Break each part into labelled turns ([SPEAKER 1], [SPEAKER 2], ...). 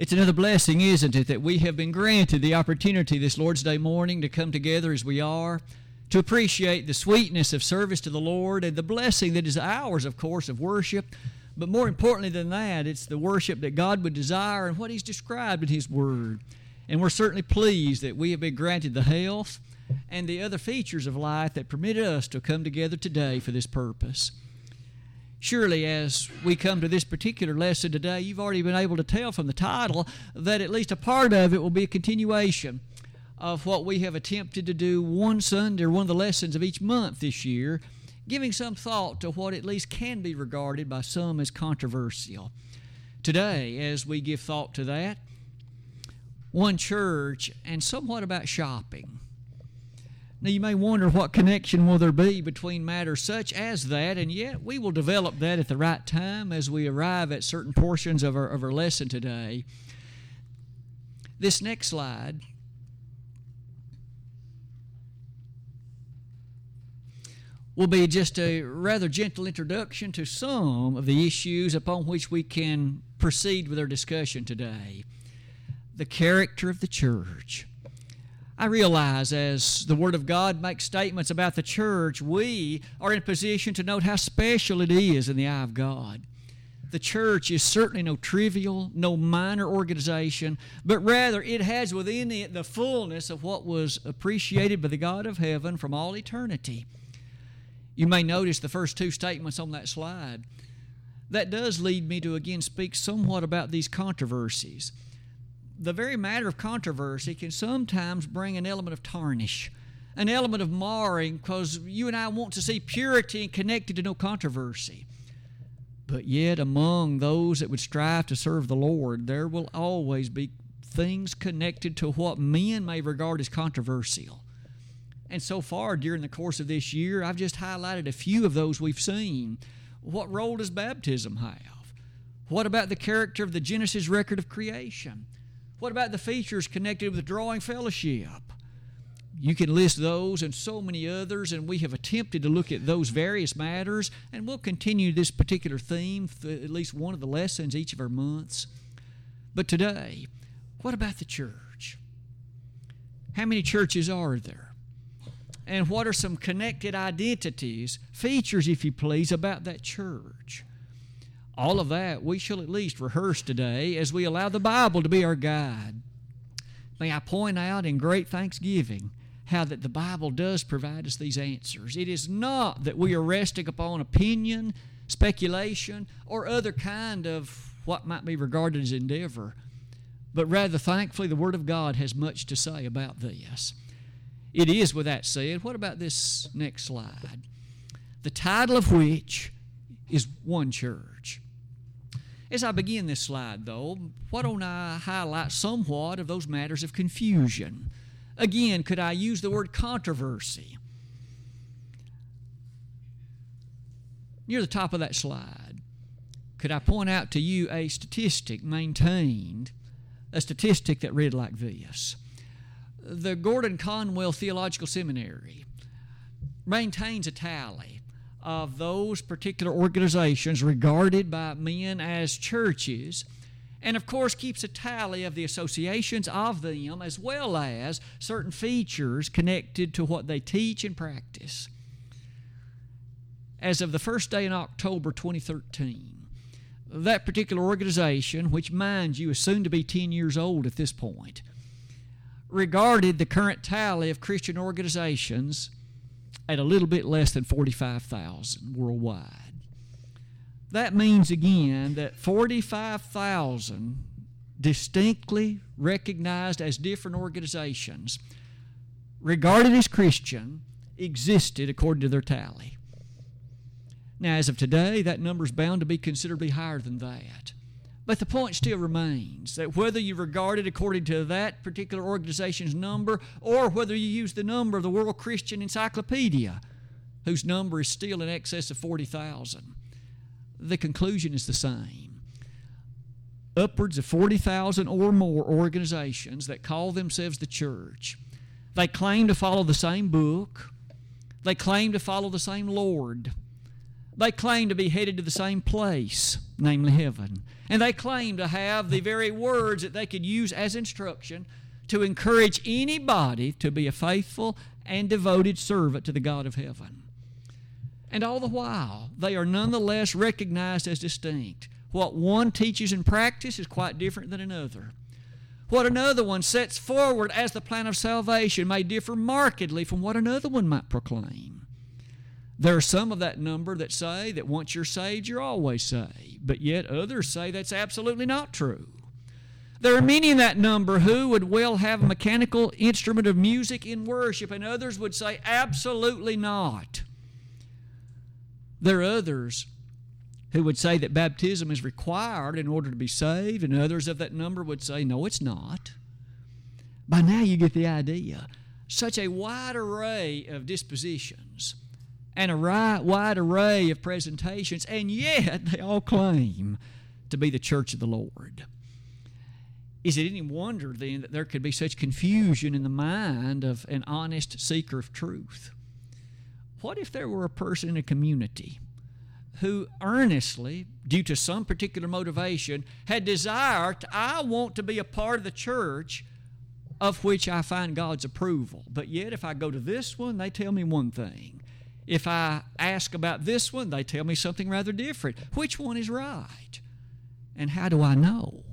[SPEAKER 1] It's another blessing, isn't it, that we have been granted the opportunity this Lord's Day morning to come together as we are, to appreciate the sweetness of service to the Lord and the blessing that is ours, of course, of worship. But more importantly than that, it's the worship that God would desire and what He's described in His Word. And we're certainly pleased that we have been granted the health and the other features of life that permitted us to come together today for this purpose. Surely, as we come to this particular lesson today, you've already been able to tell from the title that at least a part of it will be a continuation of what we have attempted to do one Sunday or one of the lessons of each month this year, giving some thought to what at least can be regarded by some as controversial. Today, as we give thought to that, one church and somewhat about shopping. Now, you may wonder what connection will there be between matters such as that, and yet we will develop that at the right time as we arrive at certain portions of our, of our lesson today. This next slide will be just a rather gentle introduction to some of the issues upon which we can proceed with our discussion today. The character of the church. I realize as the Word of God makes statements about the church, we are in position to note how special it is in the eye of God. The church is certainly no trivial, no minor organization, but rather it has within it the fullness of what was appreciated by the God of heaven from all eternity. You may notice the first two statements on that slide. That does lead me to again speak somewhat about these controversies the very matter of controversy can sometimes bring an element of tarnish, an element of marring, because you and I want to see purity and connected to no controversy. But yet, among those that would strive to serve the Lord, there will always be things connected to what men may regard as controversial. And so far, during the course of this year, I've just highlighted a few of those we've seen. What role does baptism have? What about the character of the Genesis record of creation? What about the features connected with drawing fellowship? You can list those and so many others, and we have attempted to look at those various matters, and we'll continue this particular theme at least one of the lessons each of our months. But today, what about the church? How many churches are there? And what are some connected identities, features, if you please, about that church? All of that we shall at least rehearse today as we allow the Bible to be our guide. May I point out in great thanksgiving how that the Bible does provide us these answers. It is not that we are resting upon opinion, speculation, or other kind of what might be regarded as endeavor, but rather, thankfully, the Word of God has much to say about this. It is, with that said, what about this next slide? The title of which is One Church. As I begin this slide, though, why don't I highlight somewhat of those matters of confusion? Again, could I use the word controversy? Near the top of that slide, could I point out to you a statistic maintained, a statistic that read like this? The Gordon Conwell Theological Seminary maintains a tally of those particular organizations regarded by men as churches, and of course keeps a tally of the associations of them as well as certain features connected to what they teach and practice. As of the first day in October 2013, that particular organization, which, mind you, is soon to be 10 years old at this point, regarded the current tally of Christian organizations at a little bit less than 45,000 worldwide. That means again that 45,000 distinctly recognized as different organizations, regarded as Christian, existed according to their tally. Now, as of today, that number is bound to be considerably higher than that. But the point still remains that whether you regard it according to that particular organization's number or whether you use the number of the World Christian Encyclopedia, whose number is still in excess of 40,000, the conclusion is the same. Upwards of 40,000 or more organizations that call themselves the church. They claim to follow the same book, they claim to follow the same Lord They claim to be headed to the same place, namely heaven. And they claim to have the very words that they could use as instruction to encourage anybody to be a faithful and devoted servant to the God of heaven. And all the while, they are nonetheless recognized as distinct. What one teaches in practice is quite different than another. What another one sets forward as the plan of salvation may differ markedly from what another one might proclaim. There are some of that number that say that once you're saved, you're always saved, but yet others say that's absolutely not true. There are many in that number who would well have a mechanical instrument of music in worship, and others would say absolutely not. There are others who would say that baptism is required in order to be saved, and others of that number would say, no, it's not. By now, you get the idea. Such a wide array of dispositions and a wide array of presentations, and yet they all claim to be the church of the Lord. Is it any wonder then that there could be such confusion in the mind of an honest seeker of truth? What if there were a person in a community who earnestly, due to some particular motivation, had desired, I want to be a part of the church of which I find God's approval. But yet, if I go to this one, they tell me one thing. If I ask about this one, they tell me something rather different. Which one is right? And how do I know?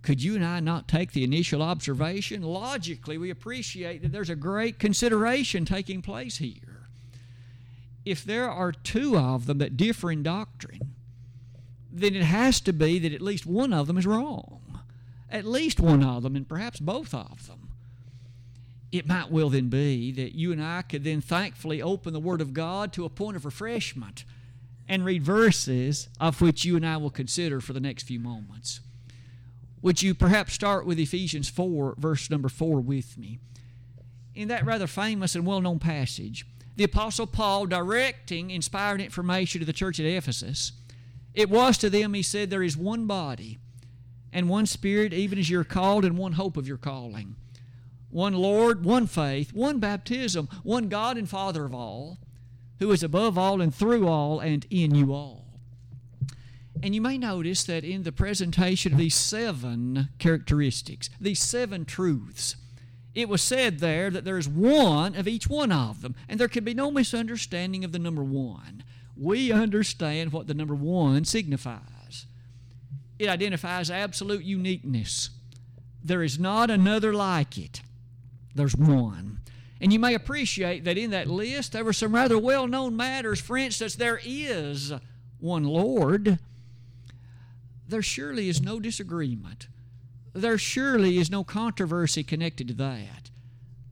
[SPEAKER 1] Could you and I not take the initial observation? Logically, we appreciate that there's a great consideration taking place here. If there are two of them that differ in doctrine, then it has to be that at least one of them is wrong. At least one of them, and perhaps both of them. It might well then be that you and I could then thankfully open the Word of God to a point of refreshment and read verses of which you and I will consider for the next few moments. Would you perhaps start with Ephesians 4, verse number 4 with me? In that rather famous and well known passage, the Apostle Paul directing inspired information to the church at Ephesus, it was to them, he said, there is one body and one spirit, even as you're called, and one hope of your calling. One Lord, one faith, one baptism, one God and Father of all, who is above all and through all and in you all. And you may notice that in the presentation of these seven characteristics, these seven truths, it was said there that there is one of each one of them, and there can be no misunderstanding of the number one. We understand what the number one signifies. It identifies absolute uniqueness. There is not another like it. There's one. And you may appreciate that in that list there were some rather well known matters. For instance, there is one Lord there surely is no disagreement. There surely is no controversy connected to that.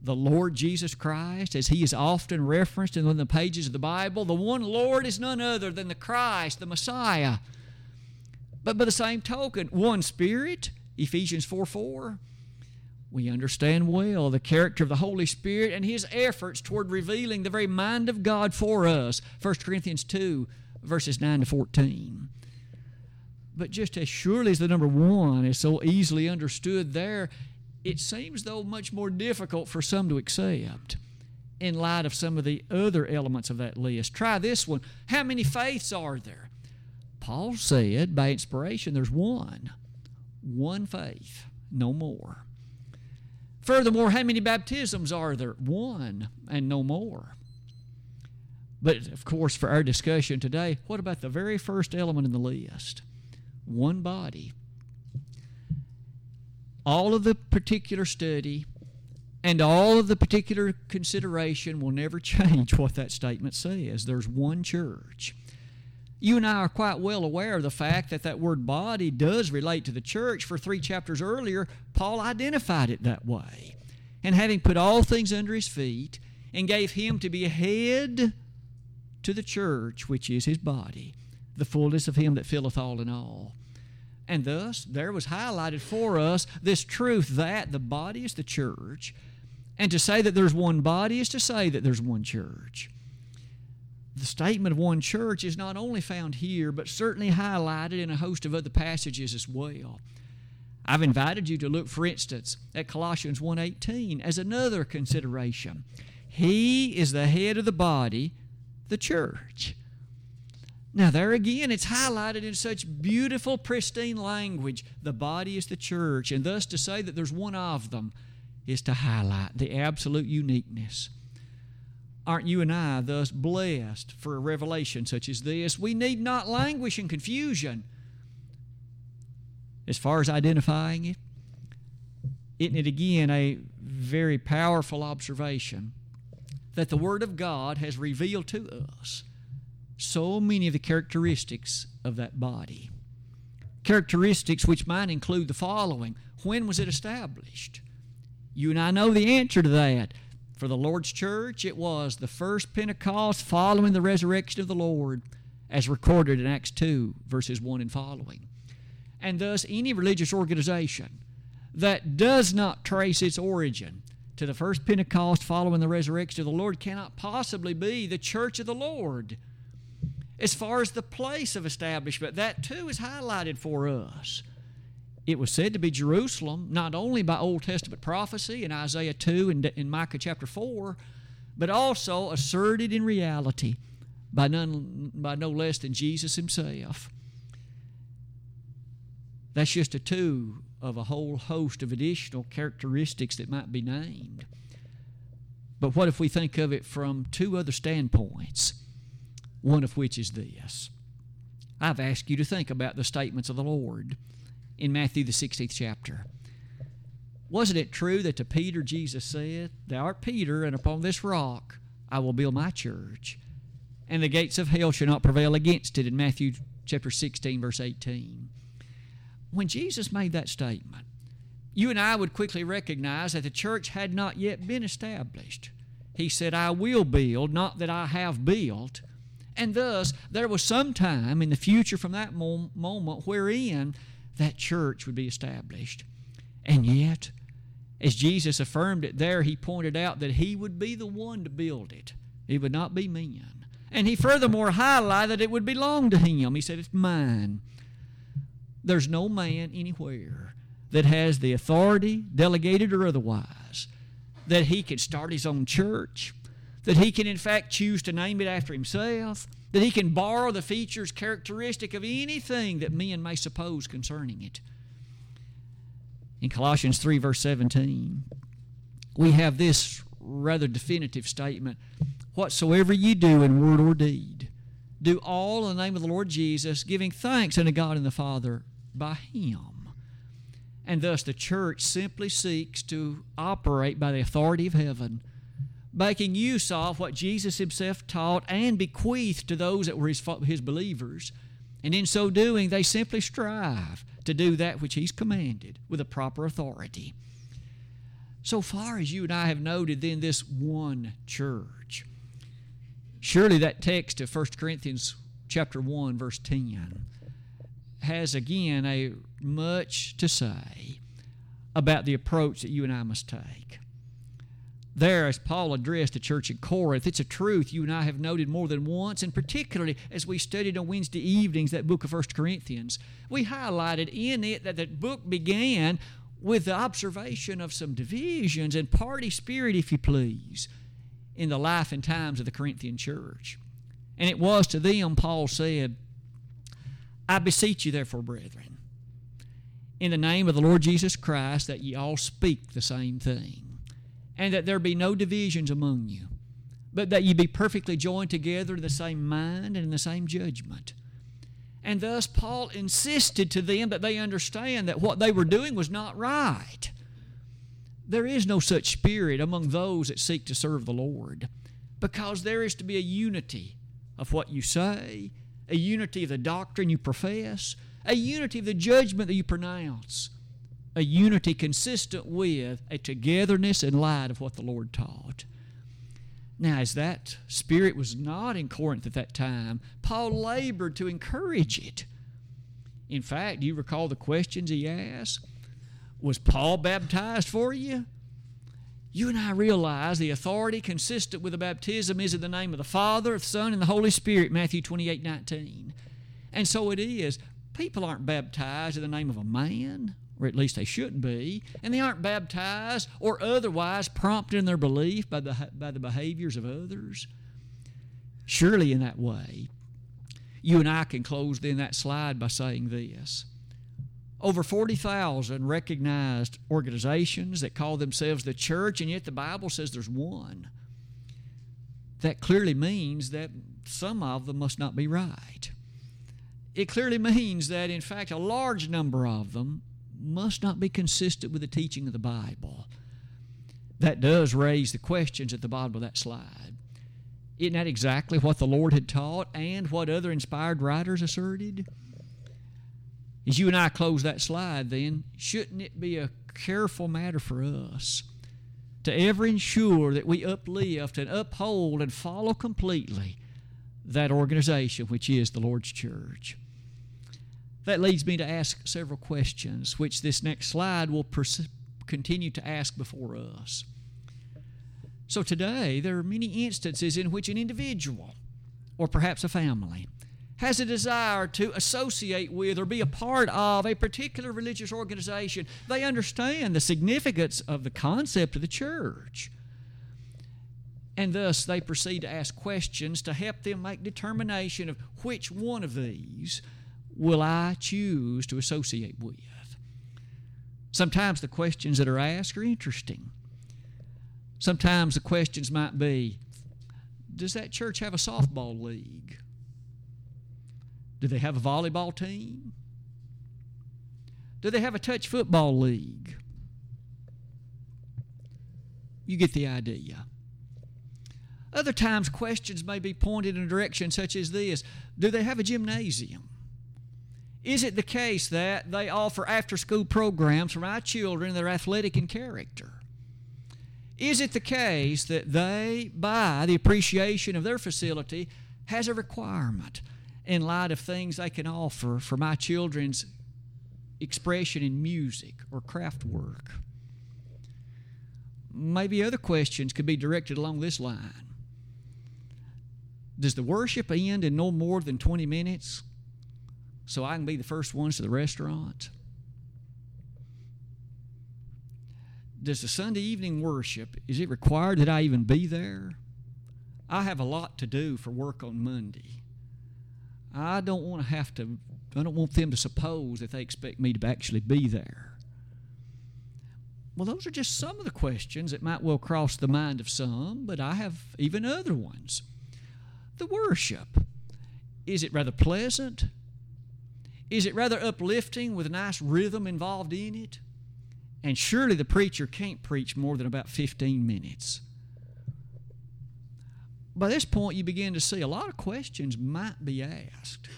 [SPEAKER 1] The Lord Jesus Christ, as he is often referenced in the pages of the Bible, the one Lord is none other than the Christ, the Messiah. But by the same token, one Spirit, Ephesians 4 4. We understand well the character of the Holy Spirit and his efforts toward revealing the very mind of God for us. 1 Corinthians 2, verses 9 to 14. But just as surely as the number one is so easily understood there, it seems, though, much more difficult for some to accept in light of some of the other elements of that list. Try this one. How many faiths are there? Paul said, by inspiration, there's one. One faith, no more. Furthermore, how many baptisms are there? One and no more. But of course, for our discussion today, what about the very first element in the list? one body. All of the particular study and all of the particular consideration will never change what that statement says. There's one church. You and I are quite well aware of the fact that that word body does relate to the church. For three chapters earlier, Paul identified it that way. And having put all things under his feet, and gave him to be a head to the church, which is his body, the fullness of him that filleth all in all. And thus, there was highlighted for us this truth that the body is the church, and to say that there's one body is to say that there's one church. The statement of one church is not only found here, but certainly highlighted in a host of other passages as well. I've invited you to look, for instance, at Colossians 1.18 as another consideration. He is the head of the body, the church. Now, there again, it's highlighted in such beautiful, pristine language. The body is the church, and thus to say that there's one of them is to highlight the absolute uniqueness. Aren't you and I thus blessed for a revelation such as this? We need not languish in confusion as far as identifying it. Isn't it again a very powerful observation that the Word of God has revealed to us so many of the characteristics of that body? Characteristics which might include the following When was it established? You and I know the answer to that. For the Lord's church, it was the first Pentecost following the resurrection of the Lord, as recorded in Acts 2, verses 1 and following. And thus, any religious organization that does not trace its origin to the first Pentecost following the resurrection of the Lord cannot possibly be the church of the Lord. As far as the place of establishment, that too is highlighted for us. It was said to be Jerusalem, not only by Old Testament prophecy in Isaiah 2 and in Micah chapter 4, but also asserted in reality by, none, by no less than Jesus himself. That's just a two of a whole host of additional characteristics that might be named. But what if we think of it from two other standpoints? One of which is this I've asked you to think about the statements of the Lord in Matthew, the 16th chapter. Wasn't it true that to Peter Jesus said, Thou art Peter, and upon this rock I will build my church, and the gates of hell shall not prevail against it in Matthew chapter 16, verse 18? when Jesus made that statement, you and I would quickly recognize that the church had not yet been established. He said, I will build, not that I have built. And thus, there was some time in the future from that moment wherein that church would be established. And yet, as Jesus affirmed it there, he pointed out that he would be the one to build it, it would not be men. And he furthermore highlighted that it would belong to him. He said, It's mine. There's no man anywhere that has the authority, delegated or otherwise, that he can start his own church, that he can, in fact, choose to name it after himself, that he can borrow the features characteristic of anything that men may suppose concerning it. In Colossians 3, verse 17, we have this rather definitive statement Whatsoever ye do in word or deed, do all in the name of the Lord Jesus, giving thanks unto God and the Father by Him. And thus the church simply seeks to operate by the authority of heaven, making use of what Jesus Himself taught and bequeathed to those that were His, his believers. And in so doing, they simply strive to do that which He's commanded with a proper authority. So far as you and I have noted, then, this one church. Surely that text of 1 Corinthians chapter 1, verse 10 has again a much to say about the approach that you and I must take. There, as Paul addressed the church at Corinth, it's a truth you and I have noted more than once, and particularly as we studied on Wednesday evenings that book of 1 Corinthians. We highlighted in it that the book began with the observation of some divisions and party spirit, if you please, in the life and times of the Corinthian church. And it was to them, Paul said, I beseech you, therefore, brethren, in the name of the Lord Jesus Christ, that ye all speak the same thing, and that there be no divisions among you, but that ye be perfectly joined together in the same mind and in the same judgment. And thus, Paul insisted to them that they understand that what they were doing was not right. There is no such spirit among those that seek to serve the Lord, because there is to be a unity of what you say a unity of the doctrine you profess, a unity of the judgment that you pronounce, a unity consistent with a togetherness and light of what the Lord taught. Now, as that spirit was not in Corinth at that time, Paul labored to encourage it. In fact, you recall the questions he asked? Was Paul baptized for you? you and I realize the authority consistent with the baptism is in the name of the Father, the Son, and the Holy Spirit, Matthew 28 19. And so it is. People aren't baptized in the name of a man, or at least they shouldn't be, and they aren't baptized or otherwise prompted in their belief by the, by the behaviors of others. Surely, in that way, You and I can close then that slide by saying this. Over 40,000 recognized organizations that call themselves the church, and yet the Bible says there's one. That clearly means that some of them must not be right. It clearly means that, in fact, a large number of them must not be consistent with the teaching of the Bible. That does raise the questions at the bottom of that slide. Isn't that exactly what the Lord had taught and what other inspired writers asserted? As you and I close that slide, then, shouldn't it be a careful matter for us to ever ensure that we uplift and uphold and follow completely that organization which is the Lord's church? That leads me to ask several questions, which this next slide will pers- continue to ask before us. So today, there are many instances in which an individual, or perhaps a family, has a desire to associate with or be a part of a particular religious organization. They understand the significance of the concept of the church. And thus, they proceed to ask questions to help them make determination of which one of these will I choose to associate with? Sometimes the questions that are asked are interesting. Sometimes the questions might be Does that church have a softball league? Do they have a volleyball team? Do they have a touch football league? You get the idea. Other times, questions may be pointed in a direction such as this Do they have a gymnasium? Is it the case that they offer after school programs for my children that are athletic in character? Is it the case that they, by the appreciation of their facility, has a requirement in light of things they can offer for my children's expression in music or craft work? Maybe other questions could be directed along this line. Does the worship end in no more than 20 minutes? So I can be the first ones to the restaurant? Does the Sunday evening worship, is it required that I even be there? I have a lot to do for work on Monday. I don't want to have to, I don't want them to suppose that they expect me to actually be there. Well, those are just some of the questions that might well cross the mind of some, but I have even other ones. The worship, is it rather pleasant? Is it rather uplifting with a nice rhythm involved in it? And surely the preacher can't preach more than about 15 minutes. By this point, you begin to see a lot of questions might be asked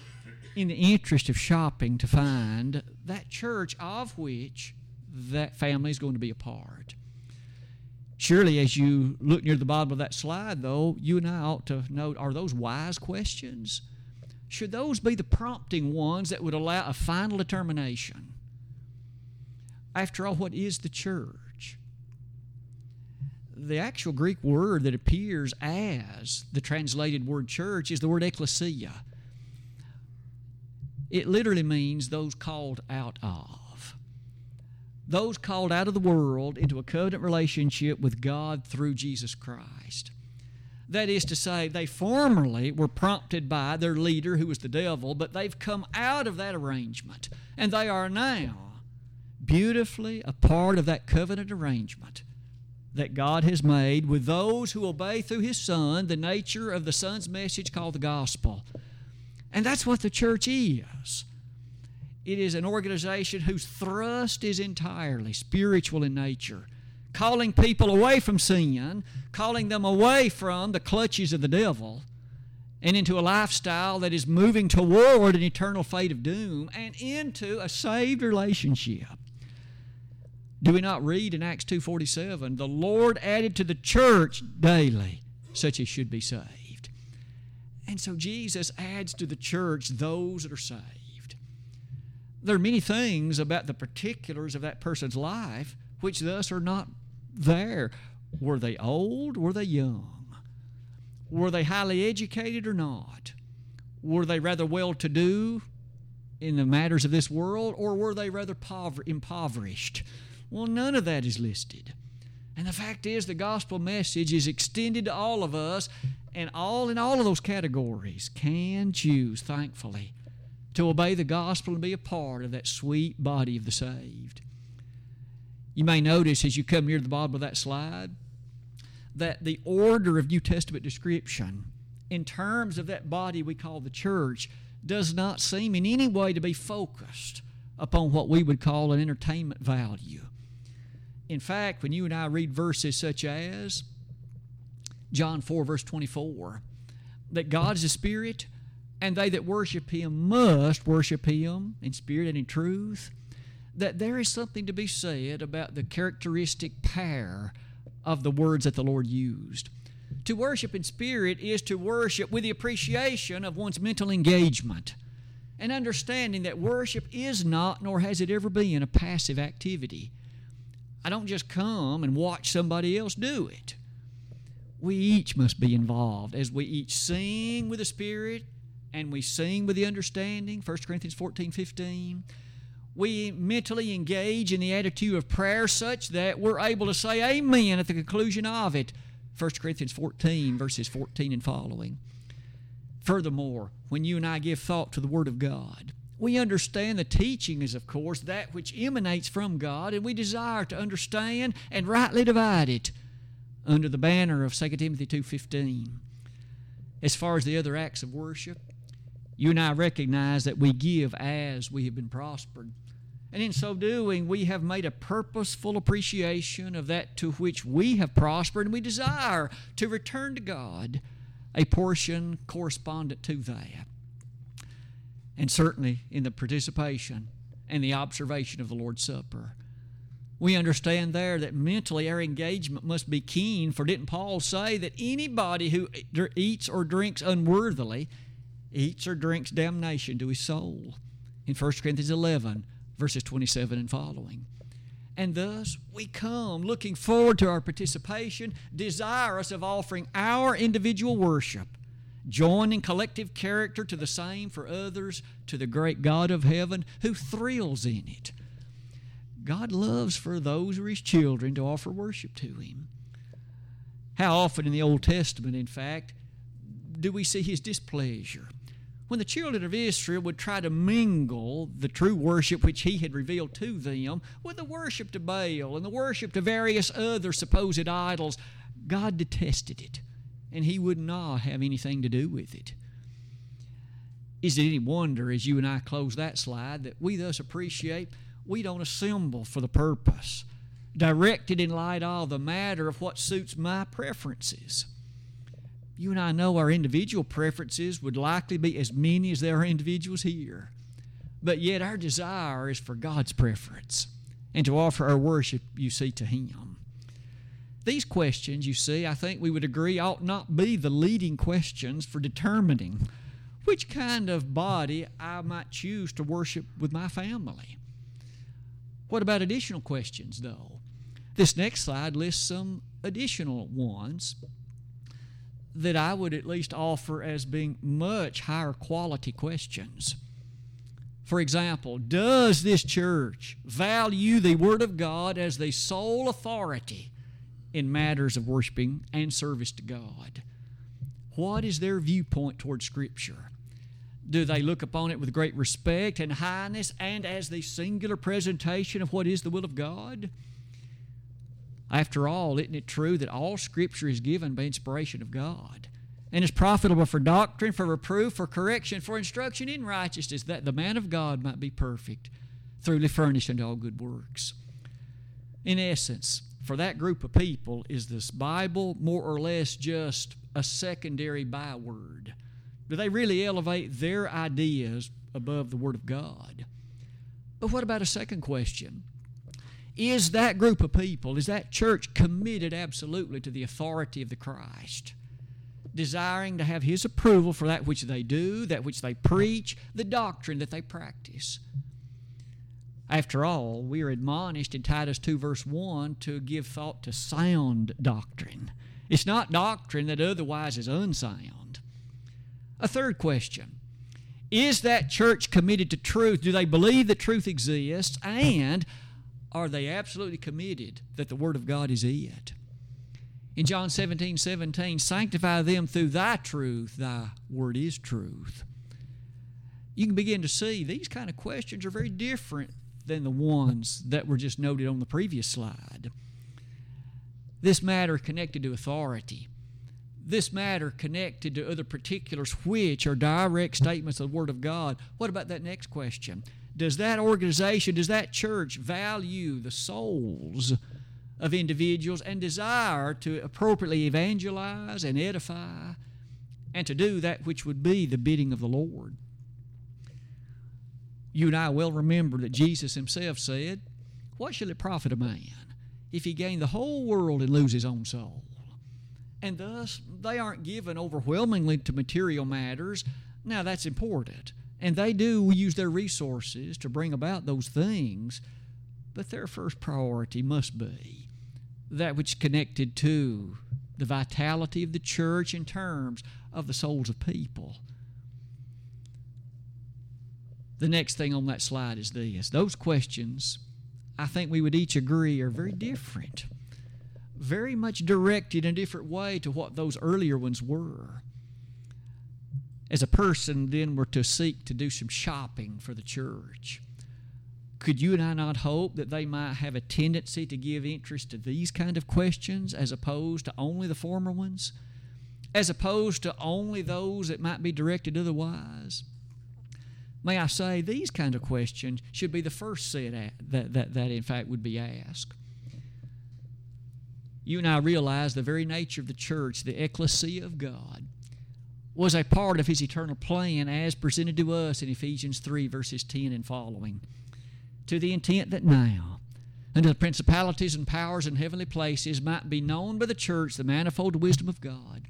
[SPEAKER 1] in the interest of shopping to find that church of which that family is going to be a part. Surely, as you look near the bottom of that slide, though, you and I ought to note are those wise questions? Should those be the prompting ones that would allow a final determination? After all, what is the church? The actual Greek word that appears as the translated word church is the word ecclesia. It literally means those called out of. Those called out of the world into a covenant relationship with God through Jesus Christ. That is to say, they formerly were prompted by their leader, who was the devil, but they've come out of that arrangement. And they are now beautifully a part of that covenant arrangement that God has made with those who obey through His Son the nature of the Son's message called the gospel. And that's what the church is. It is an organization whose thrust is entirely spiritual in nature calling people away from sin, calling them away from the clutches of the devil, and into a lifestyle that is moving toward an eternal fate of doom and into a saved relationship. Do we not read in Acts 2:47, "The Lord added to the church daily such as should be saved." And so Jesus adds to the church those that are saved. There are many things about the particulars of that person's life which thus are not there. Were they old? Were they young? Were they highly educated or not? Were they rather well to do in the matters of this world, or were they rather impoverished? Well, none of that is listed. And the fact is, the gospel message is extended to all of us, and all in all of those categories can choose, thankfully, to obey the gospel and be a part of that sweet body of the saved. You may notice as you come near the bottom of that slide that the order of New Testament description, in terms of that body we call the church, does not seem in any way to be focused upon what we would call an entertainment value. In fact, when you and I read verses such as John 4, verse 24, that God is a spirit, and they that worship him must worship him in spirit and in truth, that there is something to be said about the characteristic pair of the words that the Lord used. To worship in spirit is to worship with the appreciation of one's mental engagement and understanding that worship is not, nor has it ever been, a passive activity. I don't just come and watch somebody else do it. We each must be involved as we each sing with the Spirit and we sing with the understanding, 1 Corinthians 14 15 we mentally engage in the attitude of prayer such that we're able to say amen at the conclusion of it. 1 Corinthians 14, verses 14 and following. Furthermore, when you and I give thought to the Word of God, we understand the teaching is, of course, that which emanates from God, and we desire to understand and rightly divide it under the banner of 2 Timothy 2.15. As far as the other acts of worship, you and I recognize that we give as we have been prospered. And in so doing, we have made a purposeful appreciation of that to which we have prospered, and we desire to return to God a portion correspondent to that. And certainly in the participation and the observation of the Lord's Supper. We understand there that mentally our engagement must be keen, for didn't Paul say that anybody who eats or drinks unworthily eats or drinks damnation to his soul? In 1 Corinthians 11, verses 27 and following. And thus we come looking forward to our participation, desirous of offering our individual worship, joining collective character to the same for others, to the great God of heaven who thrills in it. God loves for those who are His children to offer worship to Him. How often in the Old Testament, in fact, do we see His displeasure? When the children of Israel would try to mingle the true worship which he had revealed to them with the worship to Baal and the worship to various other supposed idols, God detested it, and he would not have anything to do with it. Is it any wonder, as you and I close that slide, that we thus appreciate we don't assemble for the purpose, directed in light of the matter of what suits my preferences? You and I know our individual preferences would likely be as many as there are individuals here. But yet our desire is for God's preference and to offer our worship, you see, to Him. These questions, you see, I think we would agree ought not be the leading questions for determining which kind of body I might choose to worship with my family. What about additional questions, though? This next slide lists some additional ones that I would at least offer as being much higher quality questions. For example, does this church value the Word of God as the sole authority in matters of worshiping and service to God? What is their viewpoint toward Scripture? Do they look upon it with great respect and highness and as the singular presentation of what is the will of God? After all, isn't it true that all Scripture is given by inspiration of God? And is profitable for doctrine, for reproof, for correction, for instruction in righteousness, that the man of God might be perfect, thoroughly furnished unto all good works. In essence, for that group of people, is this Bible more or less just a secondary byword? Do they really elevate their ideas above the Word of God? But what about a second question? Is that group of people, is that church committed absolutely to the authority of the Christ? Desiring to have His approval for that which they do, that which they preach, the doctrine that they practice. After all, we are admonished in Titus 2, verse 1, to give thought to sound doctrine. It's not doctrine that otherwise is unsound. A third question Is that church committed to truth? Do they believe that truth exists? And are they absolutely committed that the Word of God is it? In John 17 17, sanctify them through thy truth, thy word is truth. You can begin to see these kind of questions are very different than the ones that were just noted on the previous slide. This matter connected to authority. This matter connected to other particulars which are direct statements of the Word of God. What about that next question? Does that organization, does that church value the souls of individuals and desire to appropriately evangelize and edify and to do that which would be the bidding of the Lord? You and I well remember that Jesus himself said, What shall it profit a man if he gain the whole world and lose his own soul? And thus, they aren't given overwhelmingly to material matters. Now, that's important. And they do use their resources to bring about those things. But their first priority must be that which is connected to the vitality of the church in terms of the souls of people. The next thing on that slide is this those questions, I think we would each agree, are very different, very much directed in a different way to what those earlier ones were. As a person then were to seek to do some shopping for the church, could you and I not hope that they might have a tendency to give interest to these kind of questions as opposed to only the former ones? As opposed to only those that might be directed otherwise? May I say, these kind of questions should be the first set at, that, that, that, in fact, would be asked. You and I realize the very nature of the church, the ecclesia of God, was a part of His eternal plan as presented to us in Ephesians 3, verses 10 and following. To the intent that now, unto the principalities and powers in heavenly places might be known by the church the manifold wisdom of God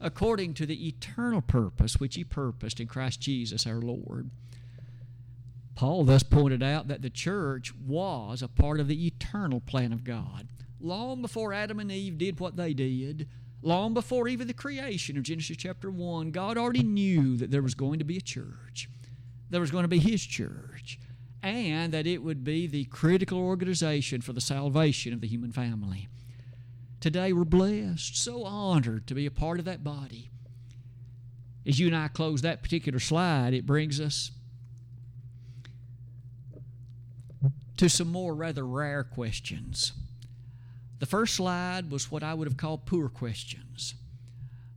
[SPEAKER 1] according to the eternal purpose which He purposed in Christ Jesus our Lord. Paul thus pointed out that the church was a part of the eternal plan of God. Long before Adam and Eve did what they did, long before even the creation of Genesis chapter 1, God already knew that there was going to be a church. There was going to be His church, and that it would be the critical organization for the salvation of the human family. Today we're blessed, so honored to be a part of that body. As you and I close that particular slide, it brings us to some more rather rare questions. The first slide was what I would have called poor questions.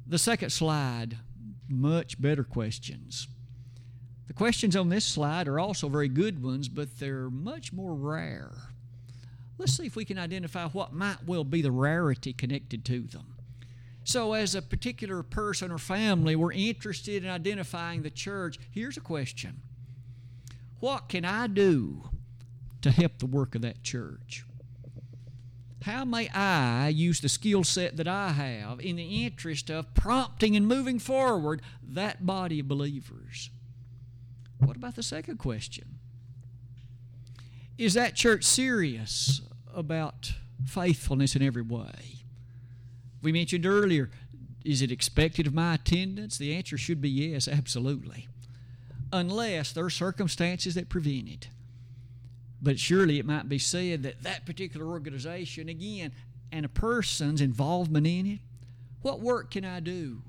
[SPEAKER 1] The second slide, much better questions. The questions on this slide are also very good ones, but they're much more rare. Let's see if we can identify what might well be the rarity connected to them. So, as a particular person or family, we're interested in identifying the church. Here's a question What can I do to help the work of that church? How may I use the skill set that I have in the interest of prompting and moving forward that body of believers? What about the second question? Is that church serious about faithfulness in every way? We mentioned earlier, is it expected of my attendance? The answer should be yes, absolutely. Unless there are circumstances that prevent it. But surely it might be said that that particular organization, again, and a person's involvement in it, what work can I do?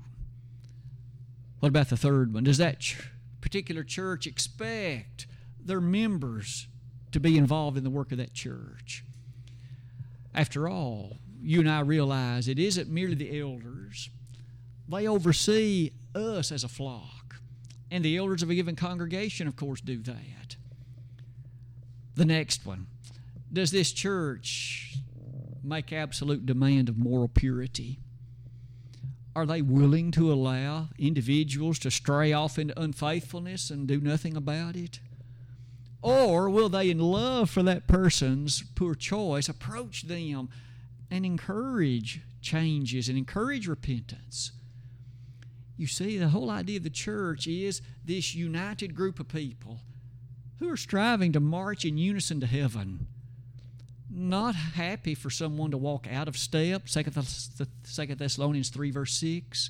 [SPEAKER 1] What about the third one? Does that ch- particular church expect their members to be involved in the work of that church. After all, you and I realize it isn't merely the elders, they oversee us as a flock. And the elders of a given congregation, of course, do that. The next one Does this church make absolute demand of moral purity? Are they willing to allow individuals to stray off into unfaithfulness and do nothing about it? Or will they, in love for that person's poor choice, approach them and encourage changes and encourage repentance? You see, the whole idea of the church is this united group of people who are striving to march in unison to heaven. Not happy for someone to walk out of step, 2 Thessalonians 3, verse 6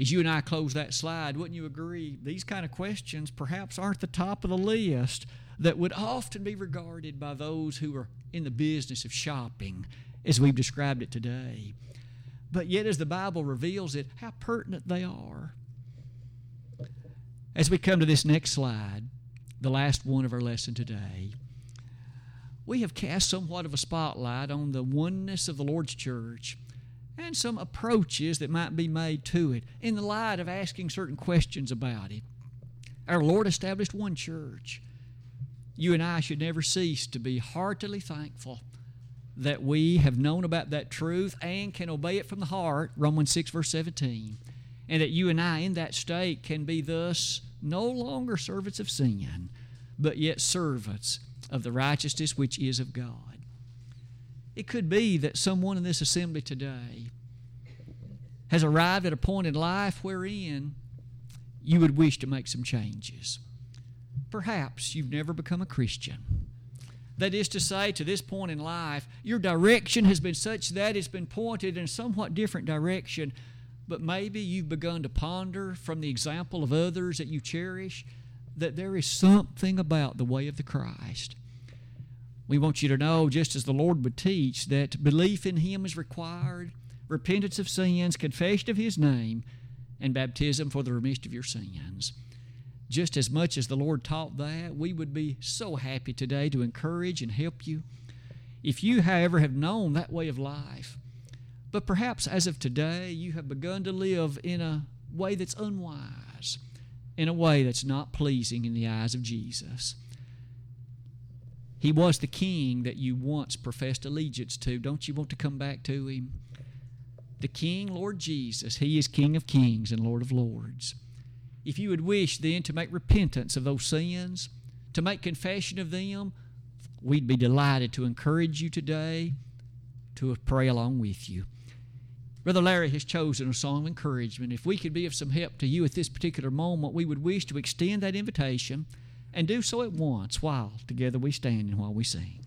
[SPEAKER 1] as you and I close that slide, wouldn't you agree? These kind of questions perhaps aren't the top of the list that would often be regarded by those who are in the business of shopping as we've described it today. But yet, as the Bible reveals it, how pertinent they are. As we come to this next slide, the last one of our lesson today, we have cast somewhat of a spotlight on the oneness of the Lord's church and some approaches that might be made to it in the light of asking certain questions about it. Our Lord established one church. You and I should never cease to be heartily thankful that we have known about that truth and can obey it from the heart, Romans 6, verse 17, and that you and I in that state can be thus no longer servants of sin, but yet servants of the righteousness which is of God. It could be that someone in this assembly today has arrived at a point in life wherein you would wish to make some changes. Perhaps you've never become a Christian. That is to say, to this point in life, your direction has been such that it's been pointed in a somewhat different direction, but maybe you've begun to ponder from the example of others that you cherish that there is something about the way of the Christ we want you to know, just as the Lord would teach, that belief in Him is required, repentance of sins, confession of His name, and baptism for the remission of your sins. Just as much as the Lord taught that, we would be so happy today to encourage and help you. If you, however, have known that way of life, but perhaps as of today you have begun to live in a way that's unwise, in a way that's not pleasing in the eyes of Jesus he was the king that you once professed allegiance to. Don't you want to come back to him? The King, Lord Jesus, He is King of kings and Lord of lords. If you would wish then to make repentance of those sins, to make confession of them, we'd be delighted to encourage you today to pray along with you. Brother Larry has chosen a song of encouragement. If we could be of some help to you at this particular moment, we would wish to extend that invitation and do so at once while together we stand and while we sing.